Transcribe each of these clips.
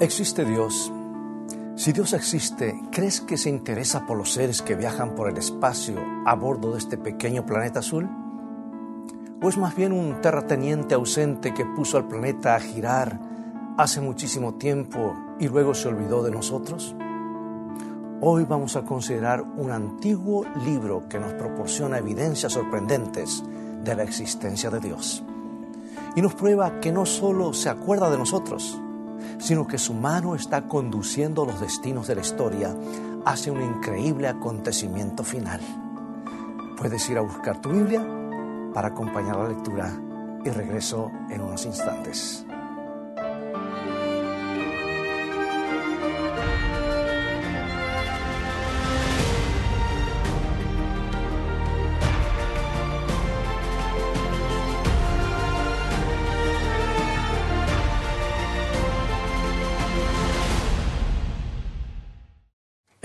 ¿Existe Dios? Si Dios existe, ¿crees que se interesa por los seres que viajan por el espacio a bordo de este pequeño planeta azul? ¿O es más bien un terrateniente ausente que puso al planeta a girar hace muchísimo tiempo y luego se olvidó de nosotros? Hoy vamos a considerar un antiguo libro que nos proporciona evidencias sorprendentes de la existencia de Dios. Y nos prueba que no solo se acuerda de nosotros, sino que su mano está conduciendo los destinos de la historia hacia un increíble acontecimiento final. Puedes ir a buscar tu Biblia para acompañar la lectura y regreso en unos instantes.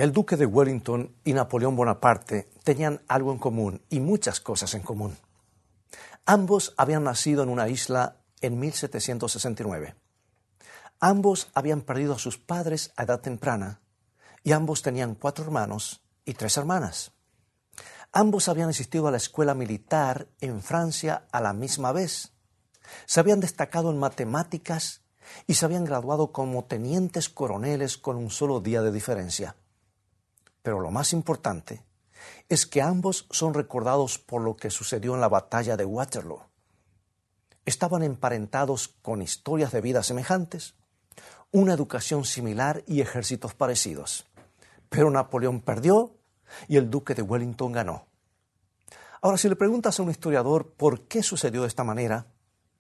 El duque de Wellington y Napoleón Bonaparte tenían algo en común y muchas cosas en común. Ambos habían nacido en una isla en 1769. Ambos habían perdido a sus padres a edad temprana y ambos tenían cuatro hermanos y tres hermanas. Ambos habían asistido a la escuela militar en Francia a la misma vez. Se habían destacado en matemáticas y se habían graduado como tenientes coroneles con un solo día de diferencia. Pero lo más importante es que ambos son recordados por lo que sucedió en la batalla de Waterloo. Estaban emparentados con historias de vida semejantes, una educación similar y ejércitos parecidos. Pero Napoleón perdió y el duque de Wellington ganó. Ahora, si le preguntas a un historiador por qué sucedió de esta manera,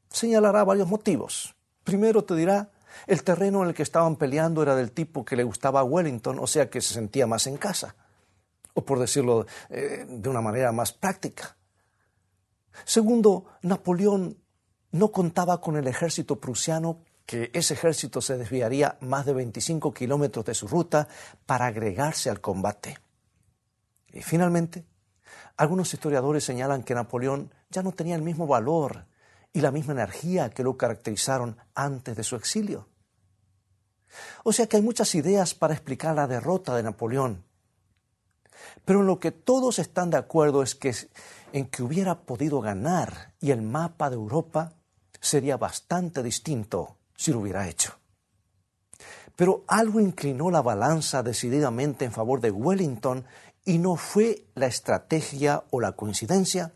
señalará varios motivos. Primero te dirá el terreno en el que estaban peleando era del tipo que le gustaba a Wellington, o sea que se sentía más en casa, o por decirlo eh, de una manera más práctica. Segundo, Napoleón no contaba con el ejército prusiano, que ese ejército se desviaría más de 25 kilómetros de su ruta para agregarse al combate. Y finalmente, algunos historiadores señalan que Napoleón ya no tenía el mismo valor y la misma energía que lo caracterizaron antes de su exilio. O sea que hay muchas ideas para explicar la derrota de Napoleón. Pero en lo que todos están de acuerdo es que en que hubiera podido ganar y el mapa de Europa sería bastante distinto si lo hubiera hecho. Pero algo inclinó la balanza decididamente en favor de Wellington y no fue la estrategia o la coincidencia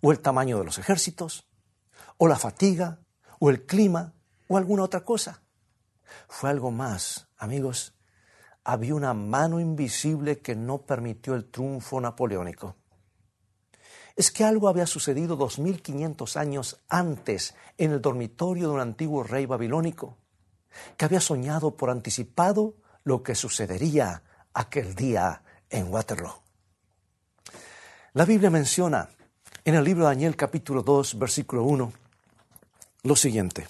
o el tamaño de los ejércitos o la fatiga, o el clima, o alguna otra cosa. Fue algo más, amigos. Había una mano invisible que no permitió el triunfo napoleónico. Es que algo había sucedido 2500 años antes en el dormitorio de un antiguo rey babilónico, que había soñado por anticipado lo que sucedería aquel día en Waterloo. La Biblia menciona en el libro de Daniel capítulo 2, versículo 1, lo siguiente.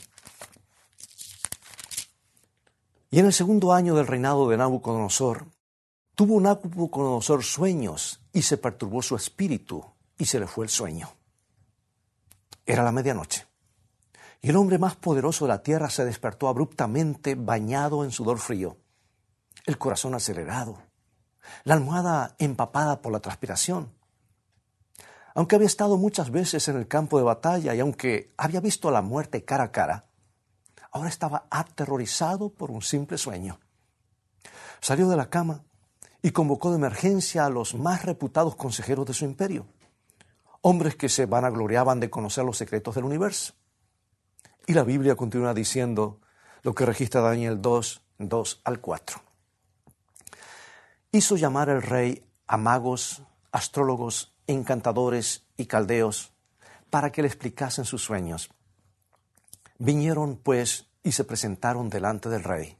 Y en el segundo año del reinado de Nabucodonosor, tuvo Nabucodonosor sueños y se perturbó su espíritu y se le fue el sueño. Era la medianoche. Y el hombre más poderoso de la tierra se despertó abruptamente bañado en sudor frío, el corazón acelerado, la almohada empapada por la transpiración. Aunque había estado muchas veces en el campo de batalla y aunque había visto la muerte cara a cara, ahora estaba aterrorizado por un simple sueño. Salió de la cama y convocó de emergencia a los más reputados consejeros de su imperio, hombres que se vanagloriaban de conocer los secretos del universo. Y la Biblia continúa diciendo lo que registra Daniel 2, 2 al 4. Hizo llamar el rey a magos, astrólogos encantadores y caldeos para que le explicasen sus sueños. Vinieron, pues, y se presentaron delante del rey.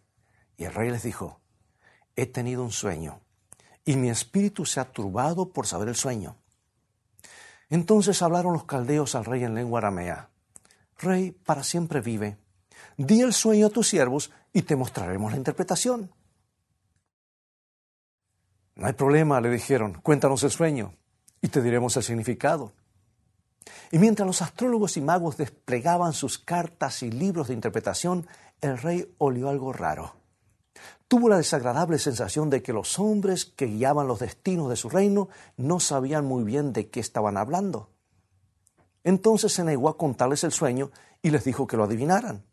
Y el rey les dijo, he tenido un sueño, y mi espíritu se ha turbado por saber el sueño. Entonces hablaron los caldeos al rey en lengua aramea. Rey, para siempre vive. Di el sueño a tus siervos y te mostraremos la interpretación. No hay problema, le dijeron, cuéntanos el sueño y te diremos el significado. Y mientras los astrólogos y magos desplegaban sus cartas y libros de interpretación, el rey olió algo raro. Tuvo la desagradable sensación de que los hombres que guiaban los destinos de su reino no sabían muy bien de qué estaban hablando. Entonces se negó a contarles el sueño y les dijo que lo adivinaran.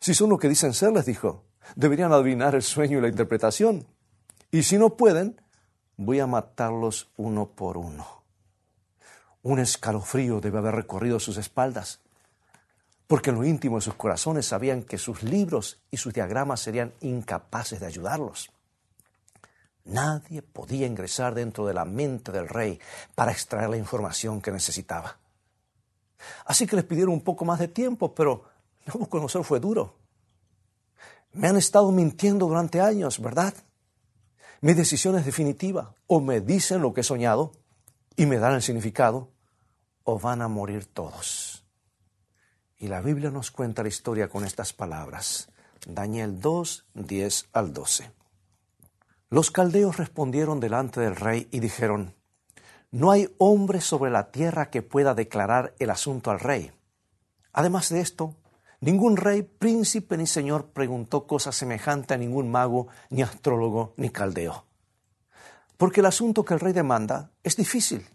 Si son lo que dicen ser, les dijo, deberían adivinar el sueño y la interpretación. Y si no pueden, voy a matarlos uno por uno. Un escalofrío debe haber recorrido sus espaldas, porque en lo íntimo de sus corazones sabían que sus libros y sus diagramas serían incapaces de ayudarlos. Nadie podía ingresar dentro de la mente del rey para extraer la información que necesitaba. Así que les pidieron un poco más de tiempo, pero Nabucodonosor fue duro. Me han estado mintiendo durante años, ¿verdad? Mi decisión es definitiva. O me dicen lo que he soñado y me dan el significado, o van a morir todos. Y la Biblia nos cuenta la historia con estas palabras. Daniel 2, 10 al 12. Los caldeos respondieron delante del rey y dijeron, No hay hombre sobre la tierra que pueda declarar el asunto al rey. Además de esto, ningún rey, príncipe ni señor preguntó cosa semejante a ningún mago, ni astrólogo, ni caldeo. Porque el asunto que el rey demanda es difícil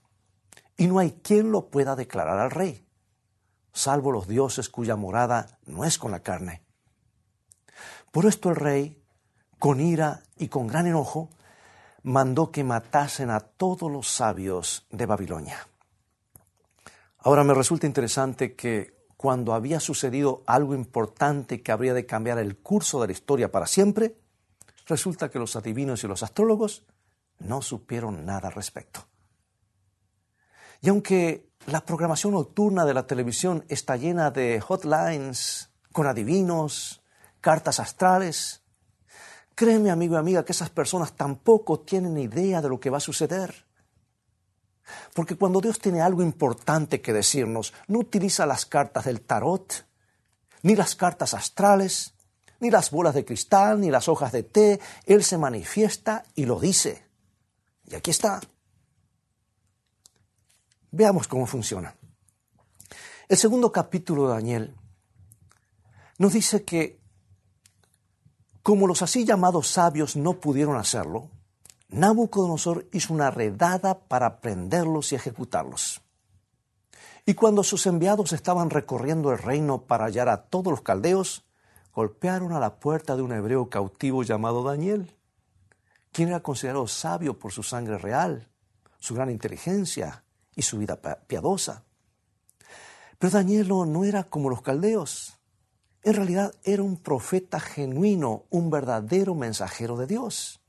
y no hay quien lo pueda declarar al rey, salvo los dioses cuya morada no es con la carne. Por esto el rey, con ira y con gran enojo, mandó que matasen a todos los sabios de Babilonia. Ahora me resulta interesante que cuando había sucedido algo importante que habría de cambiar el curso de la historia para siempre, resulta que los adivinos y los astrólogos no supieron nada al respecto. Y aunque la programación nocturna de la televisión está llena de hotlines con adivinos, cartas astrales, créeme amigo y amiga que esas personas tampoco tienen idea de lo que va a suceder. Porque cuando Dios tiene algo importante que decirnos, no utiliza las cartas del tarot, ni las cartas astrales, ni las bolas de cristal, ni las hojas de té. Él se manifiesta y lo dice. Y aquí está. Veamos cómo funciona. El segundo capítulo de Daniel nos dice que como los así llamados sabios no pudieron hacerlo, Nabucodonosor hizo una redada para prenderlos y ejecutarlos. Y cuando sus enviados estaban recorriendo el reino para hallar a todos los caldeos, golpearon a la puerta de un hebreo cautivo llamado Daniel, quien era considerado sabio por su sangre real, su gran inteligencia y su vida piadosa. Pero Daniel no era como los caldeos. En realidad era un profeta genuino, un verdadero mensajero de Dios.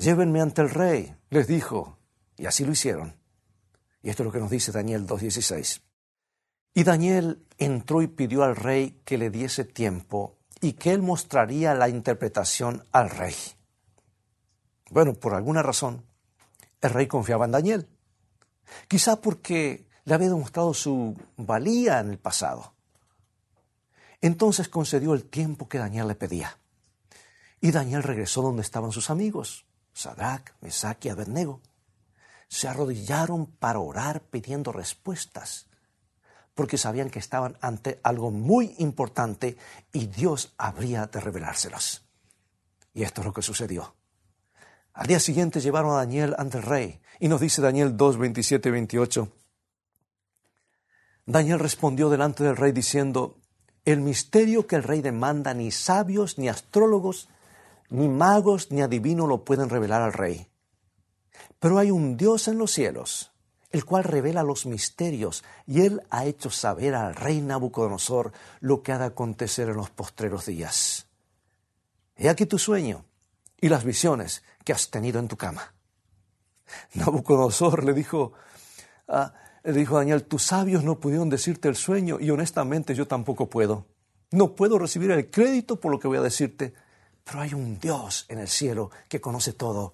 Llévenme ante el rey, les dijo, y así lo hicieron. Y esto es lo que nos dice Daniel 2.16. Y Daniel entró y pidió al rey que le diese tiempo y que él mostraría la interpretación al rey. Bueno, por alguna razón, el rey confiaba en Daniel. Quizá porque le había demostrado su valía en el pasado. Entonces concedió el tiempo que Daniel le pedía. Y Daniel regresó donde estaban sus amigos. Sadrach, Mesach y Abednego, se arrodillaron para orar pidiendo respuestas, porque sabían que estaban ante algo muy importante y Dios habría de revelárselas. Y esto es lo que sucedió. Al día siguiente llevaron a Daniel ante el rey, y nos dice Daniel 2, 27 y 28. Daniel respondió delante del rey diciendo, el misterio que el rey demanda ni sabios ni astrólogos ni magos ni adivinos lo pueden revelar al rey. Pero hay un Dios en los cielos, el cual revela los misterios, y él ha hecho saber al rey Nabucodonosor lo que ha de acontecer en los postreros días. He aquí tu sueño y las visiones que has tenido en tu cama. Nabucodonosor le dijo, ah, le dijo a Daniel, tus sabios no pudieron decirte el sueño y honestamente yo tampoco puedo. No puedo recibir el crédito por lo que voy a decirte, pero hay un Dios en el cielo que conoce todo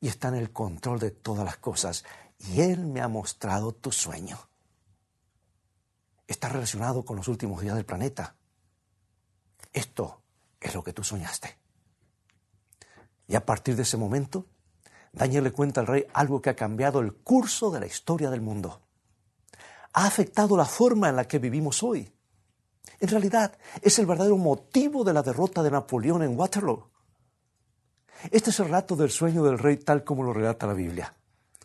y está en el control de todas las cosas. Y Él me ha mostrado tu sueño. Está relacionado con los últimos días del planeta. Esto es lo que tú soñaste. Y a partir de ese momento, Daniel le cuenta al rey algo que ha cambiado el curso de la historia del mundo. ha afectado la forma en la que vivimos hoy. En realidad, es el verdadero motivo de la derrota de Napoleón en Waterloo. Este es el relato del sueño del rey tal como lo relata la Biblia.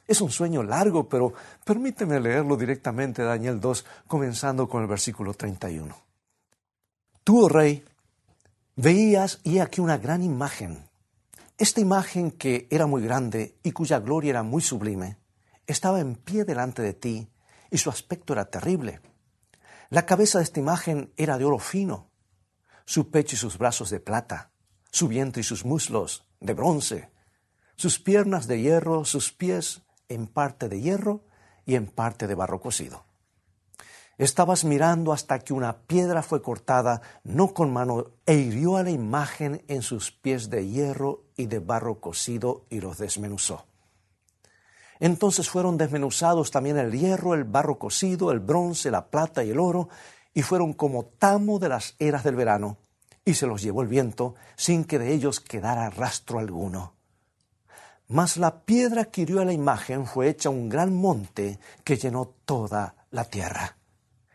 Es un sueño largo, pero permíteme leerlo directamente Daniel 2, comenzando con el versículo 31. Tú, oh rey, veías y aquí una gran imagen. Esta imagen que era muy grande y cuya gloria era muy sublime, estaba en pie delante de ti y su aspecto era terrible. La cabeza de esta imagen era de oro fino, su pecho y sus brazos de plata, su vientre y sus muslos de bronce, sus piernas de hierro, sus pies en parte de hierro y en parte de barro cocido. Estabas mirando hasta que una piedra fue cortada, no con mano, e hirió a la imagen en sus pies de hierro y de barro cocido y los desmenuzó. Entonces fueron desmenuzados también el hierro, el barro cocido, el bronce, la plata y el oro, y fueron como tamo de las eras del verano, y se los llevó el viento, sin que de ellos quedara rastro alguno. Mas la piedra que hirió a la imagen fue hecha un gran monte que llenó toda la tierra.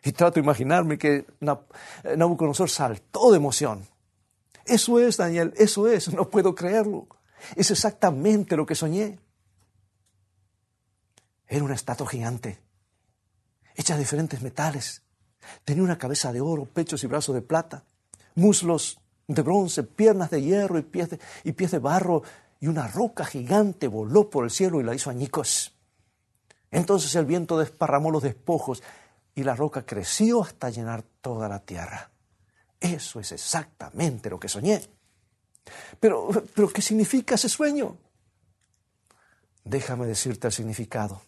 Y trato de imaginarme que Nabucodonosor saltó de emoción. Eso es, Daniel, eso es, no puedo creerlo. Es exactamente lo que soñé. Era una estatua gigante, hecha de diferentes metales. Tenía una cabeza de oro, pechos y brazos de plata, muslos de bronce, piernas de hierro y pies de, barro, y una roca gigante voló por el cielo y la hizo añicos. Entonces el viento desparramó los despojos y la roca creció hasta llenar toda la tierra. Eso es exactamente lo que soñé. Pero, pero ¿qué significa ese sueño? Déjame decirte el significado.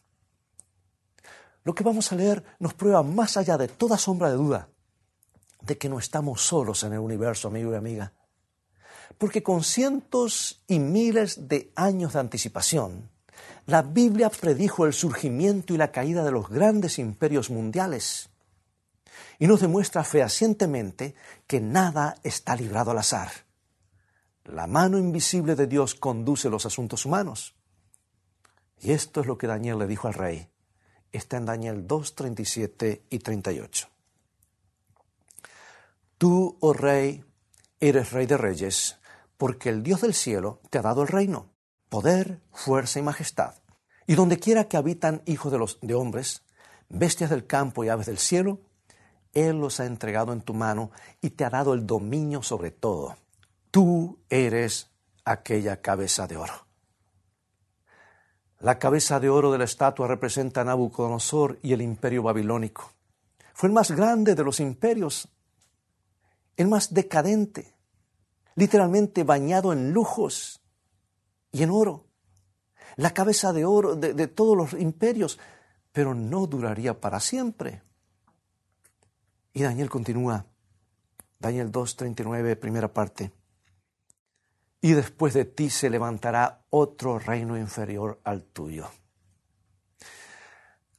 Lo que vamos a leer nos prueba más allá de toda sombra de duda de que no estamos solos en el universo, amigo y amiga. Porque con cientos y miles de años de anticipación, la Biblia predijo el surgimiento y la caída de los grandes imperios mundiales y nos demuestra fehacientemente que nada está librado al azar. La mano invisible de Dios conduce los asuntos humanos. Y esto es lo que Daniel le dijo al rey está en Daniel 2, 37 y 38. Tú, oh rey, eres rey de reyes, porque el Dios del cielo te ha dado el reino, poder, fuerza y majestad. Y donde quiera que habitan hijos de los de hombres, bestias del campo y aves del cielo, Él los ha entregado en tu mano y te ha dado el dominio sobre todo. Tú eres aquella cabeza de oro. La cabeza de oro de la estatua representa a Nabucodonosor y el imperio babilónico. Fue el más grande de los imperios, el más decadente, literalmente bañado en lujos y en oro. La cabeza de oro de, de todos los imperios, pero no duraría para siempre. Y Daniel continúa, Daniel 2.39, primera parte y después de ti se levantará otro reino inferior al tuyo.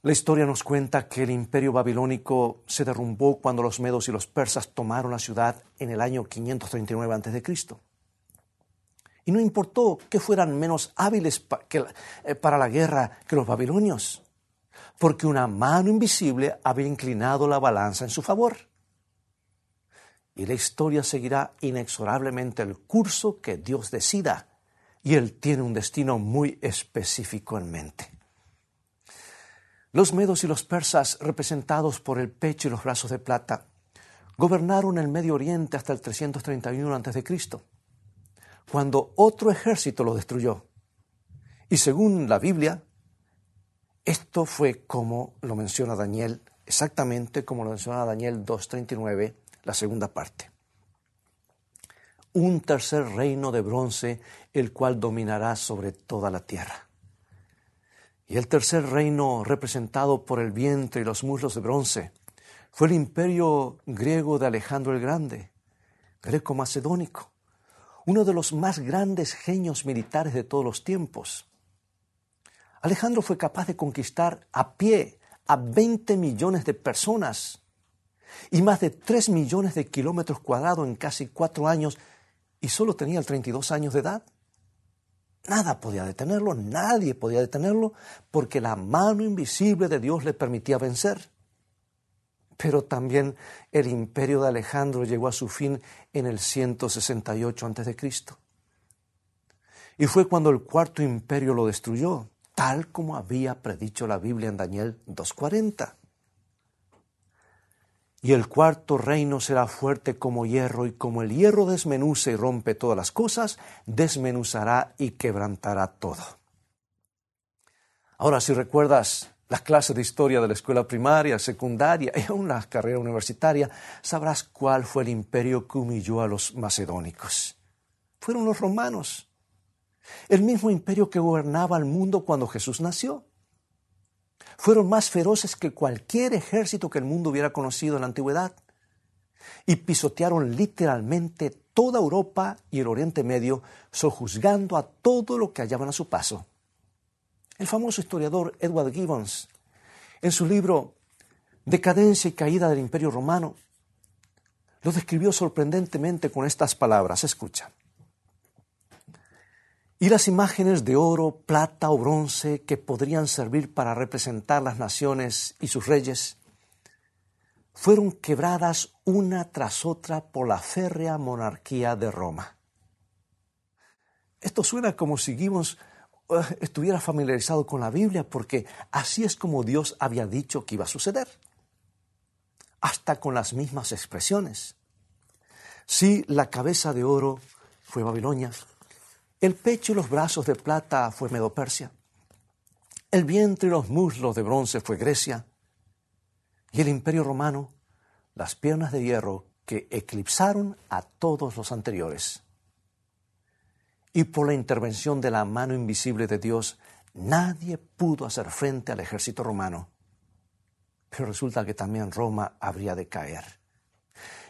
La historia nos cuenta que el imperio babilónico se derrumbó cuando los medos y los persas tomaron la ciudad en el año 539 a.C. Y no importó que fueran menos hábiles eh, para la guerra que los babilonios, porque una mano invisible había inclinado la balanza en su favor y la historia seguirá inexorablemente el curso que Dios decida y Él tiene un destino muy específico en mente. Los medos y los persas, representados por el pecho y los brazos de plata, gobernaron el Medio Oriente hasta el 331 a.C., cuando otro ejército lo destruyó. Y según la Biblia, esto fue como lo menciona Daniel, exactamente como lo menciona Daniel 2.39 la segunda parte. Un tercer reino de bronce, el cual dominará sobre toda la tierra. Y el tercer reino, representado por el vientre y los muslos de bronce, fue el imperio griego de Alejandro el Grande, greco-macedónico, uno de los más grandes genios militares de todos los tiempos. Alejandro fue capaz de conquistar a pie a 20 millones de personas y más de 3 millones de kilómetros cuadrados en casi cuatro años y solo tenía 32 años de edad. Nada podía detenerlo, nadie podía detenerlo, porque la mano invisible de Dios le permitía vencer. pero también el imperio de Alejandro llegó a su fin en el 168 a.C. Y fue cuando el cuarto imperio lo destruyó, tal como había predicho la Biblia en Daniel 2.40. Y el cuarto reino será fuerte como hierro, y como el hierro desmenuza y rompe todas las cosas, desmenuzará y quebrantará todo. Ahora, si recuerdas las clases de historia de la escuela primaria, secundaria y aún la carrera universitaria, sabrás cuál fue el imperio que humilló a los macedónicos. Fueron los romanos, el mismo imperio que gobernaba el mundo cuando Jesús nació. Fueron más feroces que cualquier ejército que el mundo hubiera conocido en la antigüedad y pisotearon literalmente toda Europa y el Oriente Medio, sojuzgando a todo lo que hallaban a su paso. El famoso historiador Edward Gibbons, en su libro Decadencia y caída del Imperio Romano, lo describió sorprendentemente con estas palabras. Escucha. Y las imágenes de oro, plata o bronce que podrían servir para representar las naciones y sus reyes, fueron quebradas una tras otra por la férrea monarquía de Roma. Esto suena como si Gibbons eh, estuviera familiarizado con la Biblia, porque así es como Dios había dicho que iba a suceder. Hasta con las mismas expresiones. Si la cabeza de oro fue Babilonia, el pecho y los brazos de plata fue Medopersia, el vientre y los muslos de bronce fue Grecia, y el imperio romano, las piernas de hierro que eclipsaron a todos los anteriores y por la intervención de la mano invisible de Dios, nadie pudo hacer frente al ejército romano. Pero resulta que también Roma habría de caer.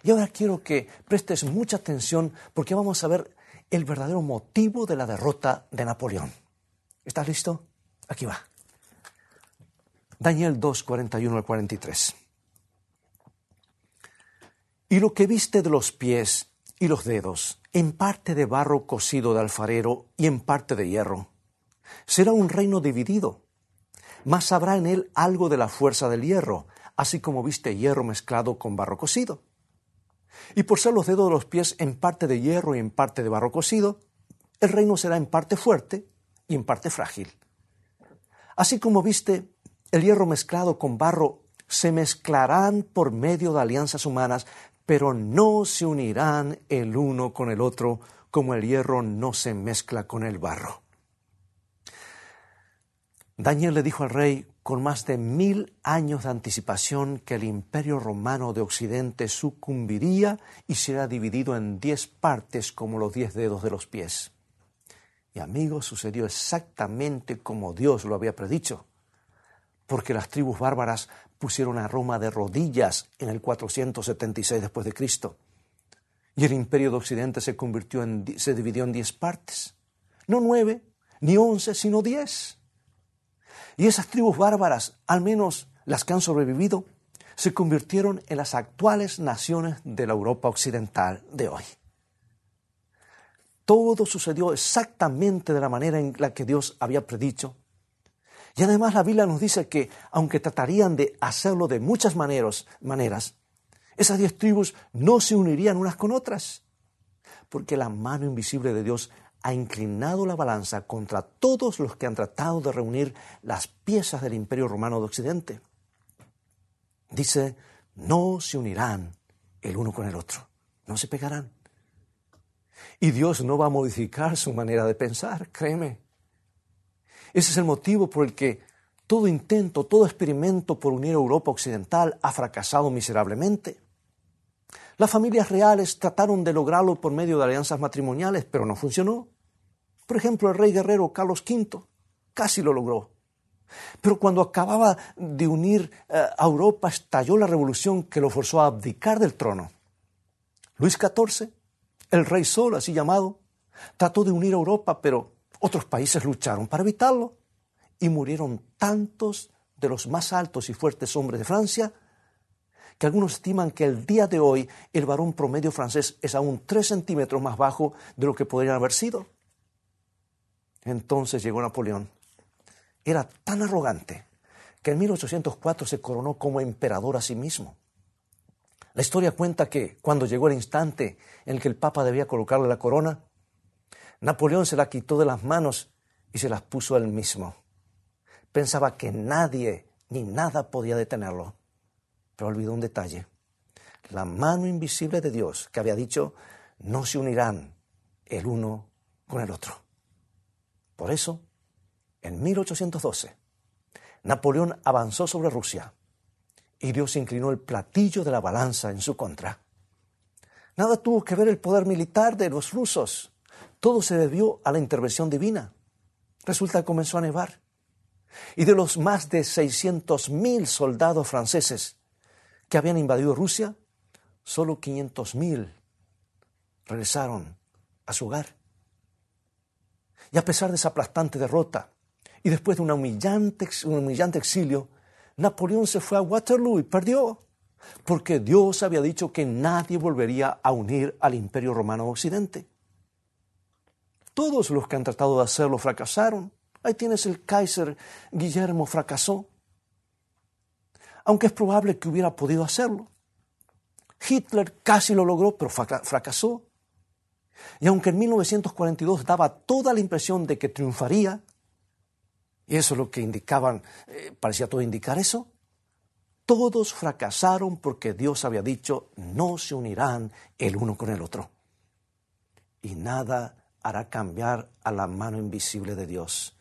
Y ahora quiero que prestes mucha atención porque vamos a ver el verdadero motivo de la derrota de Napoleón. ¿Estás listo? Aquí va. Daniel 2, 41 al 43. Y lo que viste de los pies y los dedos, en parte de barro cocido de alfarero y en parte de hierro. Será un reino dividido, mas habrá en él algo de la fuerza del hierro, así como viste hierro mezclado con barro cocido. Y por ser los dedos de los pies en parte de hierro y en parte de barro cocido, el reino será en parte fuerte y en parte frágil. Así como viste el hierro mezclado con barro, se mezclarán por medio de alianzas humanas pero no se unirán el uno con el otro como el hierro no se mezcla con el barro. Daniel le dijo al rey con más de mil años de anticipación que el imperio romano de Occidente sucumbiría y será dividido en diez partes como los diez dedos de los pies. Y amigos, sucedió exactamente como Dios lo había predicho, porque las tribus bárbaras pusieron a Roma de rodillas en el 476 después de Cristo. Y el imperio de Occidente se convirtió en, se dividió en diez partes. No nueve, ni once, sino diez. Y esas tribus bárbaras, al menos las que han sobrevivido, se convirtieron en las actuales naciones de la Europa occidental de hoy. Todo sucedió exactamente de la manera en la que Dios había predicho y además la Biblia nos dice que, aunque tratarían de hacerlo de muchas maneras, maneras esas diez tribus no se unirían unas con otras, porque la mano invisible de Dios ha inclinado la balanza contra todos los que han tratado de reunir las piezas del imperio romano de Occidente. Dice, no se unirán el uno con el otro, no se pegarán. Y Dios no va a modificar su manera de pensar, créeme. Ese es el motivo por el que todo intento, todo experimento por unir a Europa Occidental ha fracasado miserablemente. Las familias reales trataron de lograrlo por medio de alianzas matrimoniales, pero no funcionó. Por ejemplo, el rey guerrero Carlos V casi lo logró. Pero cuando acababa de unir eh, a Europa, estalló la revolución que lo forzó a abdicar del trono. Luis XIV, el rey Sol, así llamado, trató de unir a Europa, pero otros países lucharon para evitarlo y murieron tantos de los más altos y fuertes hombres de Francia que algunos estiman que el día de hoy el varón promedio francés es aún tres centímetros más bajo de lo que podrían haber sido. Entonces llegó Napoleón. Era tan arrogante que en 1804 se coronó como emperador a sí mismo. La historia cuenta que cuando llegó el instante en que el Papa debía colocarle la corona, Napoleón se la quitó de las manos y se las puso él mismo. Pensaba que nadie ni nada podía detenerlo, pero olvidó un detalle. La mano invisible de Dios que había dicho, no se unirán el uno con el otro. Por eso, en 1812, Napoleón avanzó sobre Rusia y Dios inclinó el platillo de la balanza en su contra. Nada tuvo que ver el poder militar de los rusos. Todo se debió a la intervención divina. Resulta que comenzó a nevar. Y de los más de 600.000 soldados franceses que habían invadido Rusia, solo 500.000 regresaron a su hogar. Y a pesar de esa aplastante derrota, y después de humillante, un humillante exilio, Napoleón se fue a Waterloo y perdió, porque Dios había dicho que nadie volvería a unir al imperio romano occidente. Todos los que han tratado de hacerlo fracasaron. Ahí tienes el Kaiser Guillermo fracasó. Aunque es probable que hubiera podido hacerlo. Hitler casi lo logró, pero fracasó. Y aunque en 1942 daba toda la impresión de que triunfaría, y eso es lo que indicaban, eh, parecía todo indicar eso. Todos fracasaron porque Dios había dicho, no se unirán el uno con el otro. Y nada hará cambiar a la mano invisible de Dios.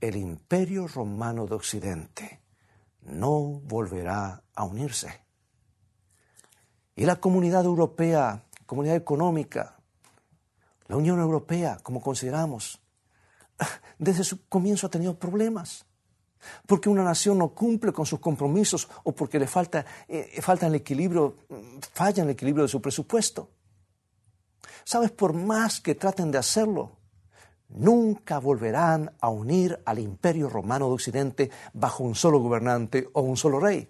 El imperio romano de Occidente no volverá a unirse. Y la comunidad europea, comunidad económica, la Unión Europea, como consideramos, desde su comienzo ha tenido problemas. Porque una nación no cumple con sus compromisos o porque le falta, eh, falta el equilibrio, falla el equilibrio de su presupuesto. Sabes, por más que traten de hacerlo, nunca volverán a unir al imperio romano de Occidente bajo un solo gobernante o un solo rey.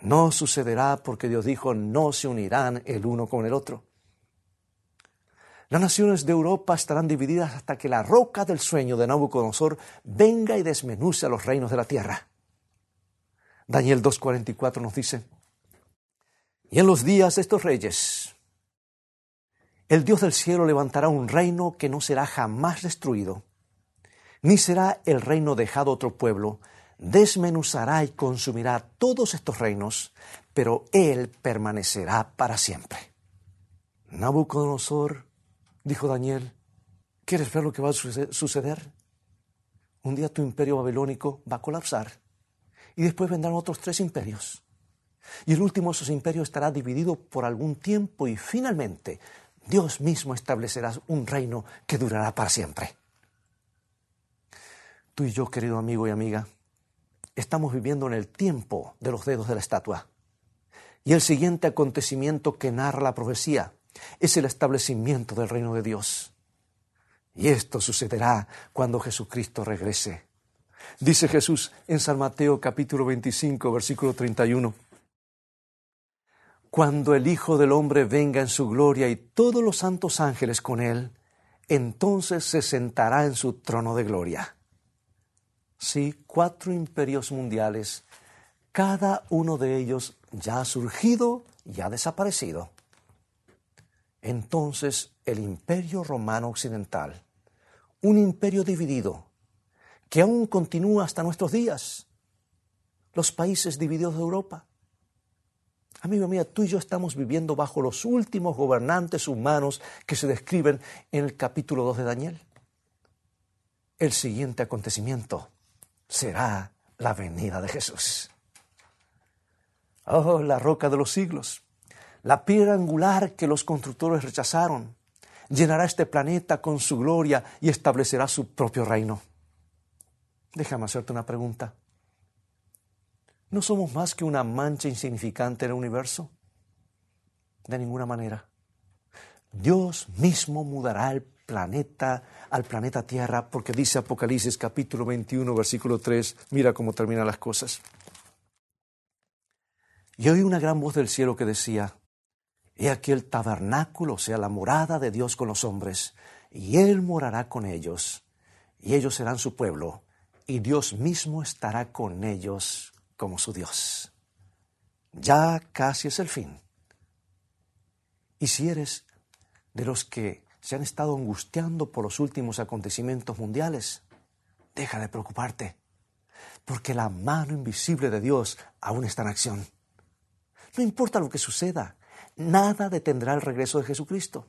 No sucederá porque Dios dijo, no se unirán el uno con el otro. Las naciones de Europa estarán divididas hasta que la roca del sueño de Nabucodonosor venga y desmenuce a los reinos de la tierra. Daniel 2.44 nos dice, y en los días de estos reyes, el Dios del cielo levantará un reino que no será jamás destruido, ni será el reino dejado otro pueblo, desmenuzará y consumirá todos estos reinos, pero él permanecerá para siempre. Nabucodonosor Dijo Daniel, ¿quieres ver lo que va a suceder? Un día tu imperio babilónico va a colapsar y después vendrán otros tres imperios. Y el último de esos imperios estará dividido por algún tiempo y finalmente Dios mismo establecerá un reino que durará para siempre. Tú y yo, querido amigo y amiga, estamos viviendo en el tiempo de los dedos de la estatua. Y el siguiente acontecimiento que narra la profecía es el establecimiento del reino de Dios. Y esto sucederá cuando Jesucristo regrese. Dice Jesús en San Mateo capítulo 25, versículo 31. Cuando el Hijo del Hombre venga en su gloria y todos los santos ángeles con él, entonces se sentará en su trono de gloria. Sí, cuatro imperios mundiales, cada uno de ellos ya ha surgido y ha desaparecido entonces el imperio romano occidental, un imperio dividido, que aún continúa hasta nuestros días, los países divididos de Europa. Amigo mío, tú y yo estamos viviendo bajo los últimos gobernantes humanos que se describen en el capítulo 2 de Daniel. El siguiente acontecimiento será la venida de Jesús. Oh, la roca de los siglos la piedra angular que los constructores rechazaron, llenará este planeta con su gloria y establecerá su propio reino. Déjame hacerte una pregunta. ¿No somos más que una mancha insignificante en el universo? De ninguna manera. Dios mismo mudará el planeta al planeta Tierra porque dice Apocalipsis capítulo 21 versículo 3, mira cómo terminan las cosas. Y oí una gran voz del cielo que decía, He aquí el tabernáculo, o sea, la morada de Dios con los hombres, y Él morará con ellos, y ellos serán su pueblo, y Dios mismo estará con ellos como su Dios. Ya casi es el fin. Y si eres de los que se han estado angustiando por los últimos acontecimientos mundiales, deja de preocuparte, porque la mano invisible de Dios aún está en acción. No importa lo que suceda, nada detendrá el regreso de Jesucristo.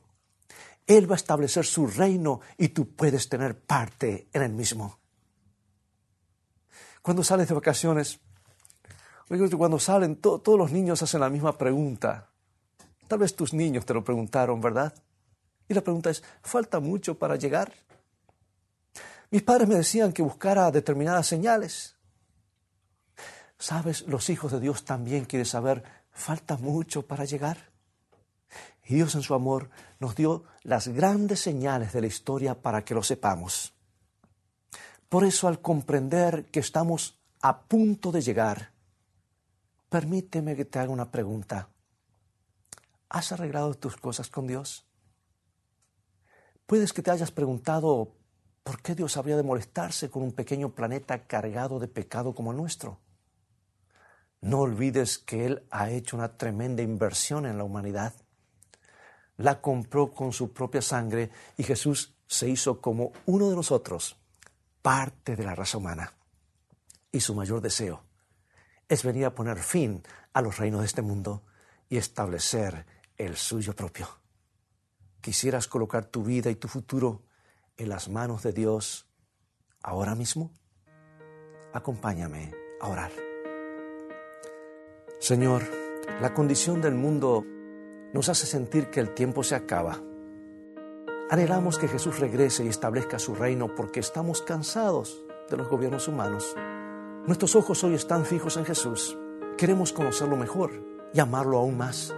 Él va a establecer su reino y tú puedes tener parte en el mismo. Cuando sales de vacaciones, cuando salen, todos los niños hacen la misma pregunta. Tal vez tus niños te lo preguntaron, ¿verdad? Y la pregunta es, ¿falta mucho para llegar? Mis padres me decían que buscara determinadas señales. Sabes, los hijos de Dios también quieren saber, ¿falta mucho para llegar? Y Dios en su amor nos dio las grandes señales de la historia para que lo sepamos. Por eso al comprender que estamos a punto de llegar, permíteme que te haga una pregunta. ¿Has arreglado tus cosas con Dios? Puedes que te hayas preguntado por qué Dios habría de molestarse con un pequeño planeta cargado de pecado como el nuestro. No olvides que Él ha hecho una tremenda inversión en la humanidad la compró con su propia sangre y Jesús se hizo como uno de nosotros, parte de la raza humana. Y su mayor deseo es venir a poner fin a los reinos de este mundo y establecer el suyo propio. ¿Quisieras colocar tu vida y tu futuro en las manos de Dios ahora mismo? Acompáñame a orar. Señor, la condición del mundo nos hace sentir que el tiempo se acaba. Anhelamos que Jesús regrese y establezca su reino porque estamos cansados de los gobiernos humanos. Nuestros ojos hoy están fijos en Jesús. Queremos conocerlo mejor y amarlo aún más.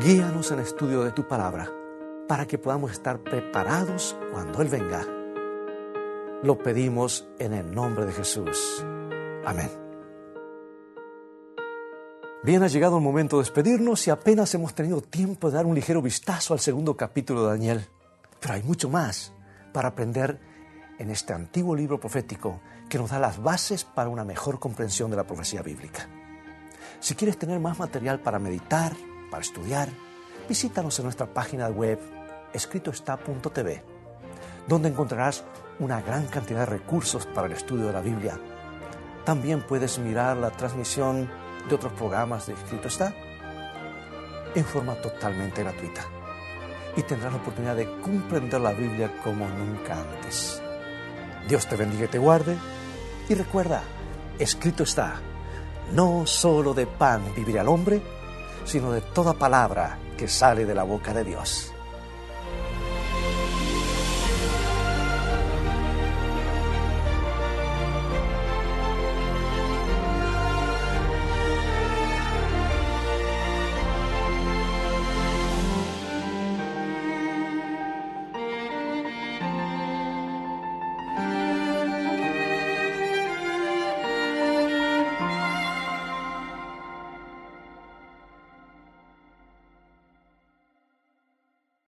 Guíanos en estudio de tu palabra para que podamos estar preparados cuando Él venga. Lo pedimos en el nombre de Jesús. Amén. Bien, ha llegado el momento de despedirnos y apenas hemos tenido tiempo de dar un ligero vistazo al segundo capítulo de Daniel. Pero hay mucho más para aprender en este antiguo libro profético que nos da las bases para una mejor comprensión de la profecía bíblica. Si quieres tener más material para meditar, para estudiar, visítanos en nuestra página web escritoestá.tv, donde encontrarás una gran cantidad de recursos para el estudio de la Biblia. También puedes mirar la transmisión de otros programas de Escrito está en forma totalmente gratuita y tendrás la oportunidad de comprender la Biblia como nunca antes. Dios te bendiga y te guarde y recuerda, escrito está, no solo de pan vivirá el hombre, sino de toda palabra que sale de la boca de Dios.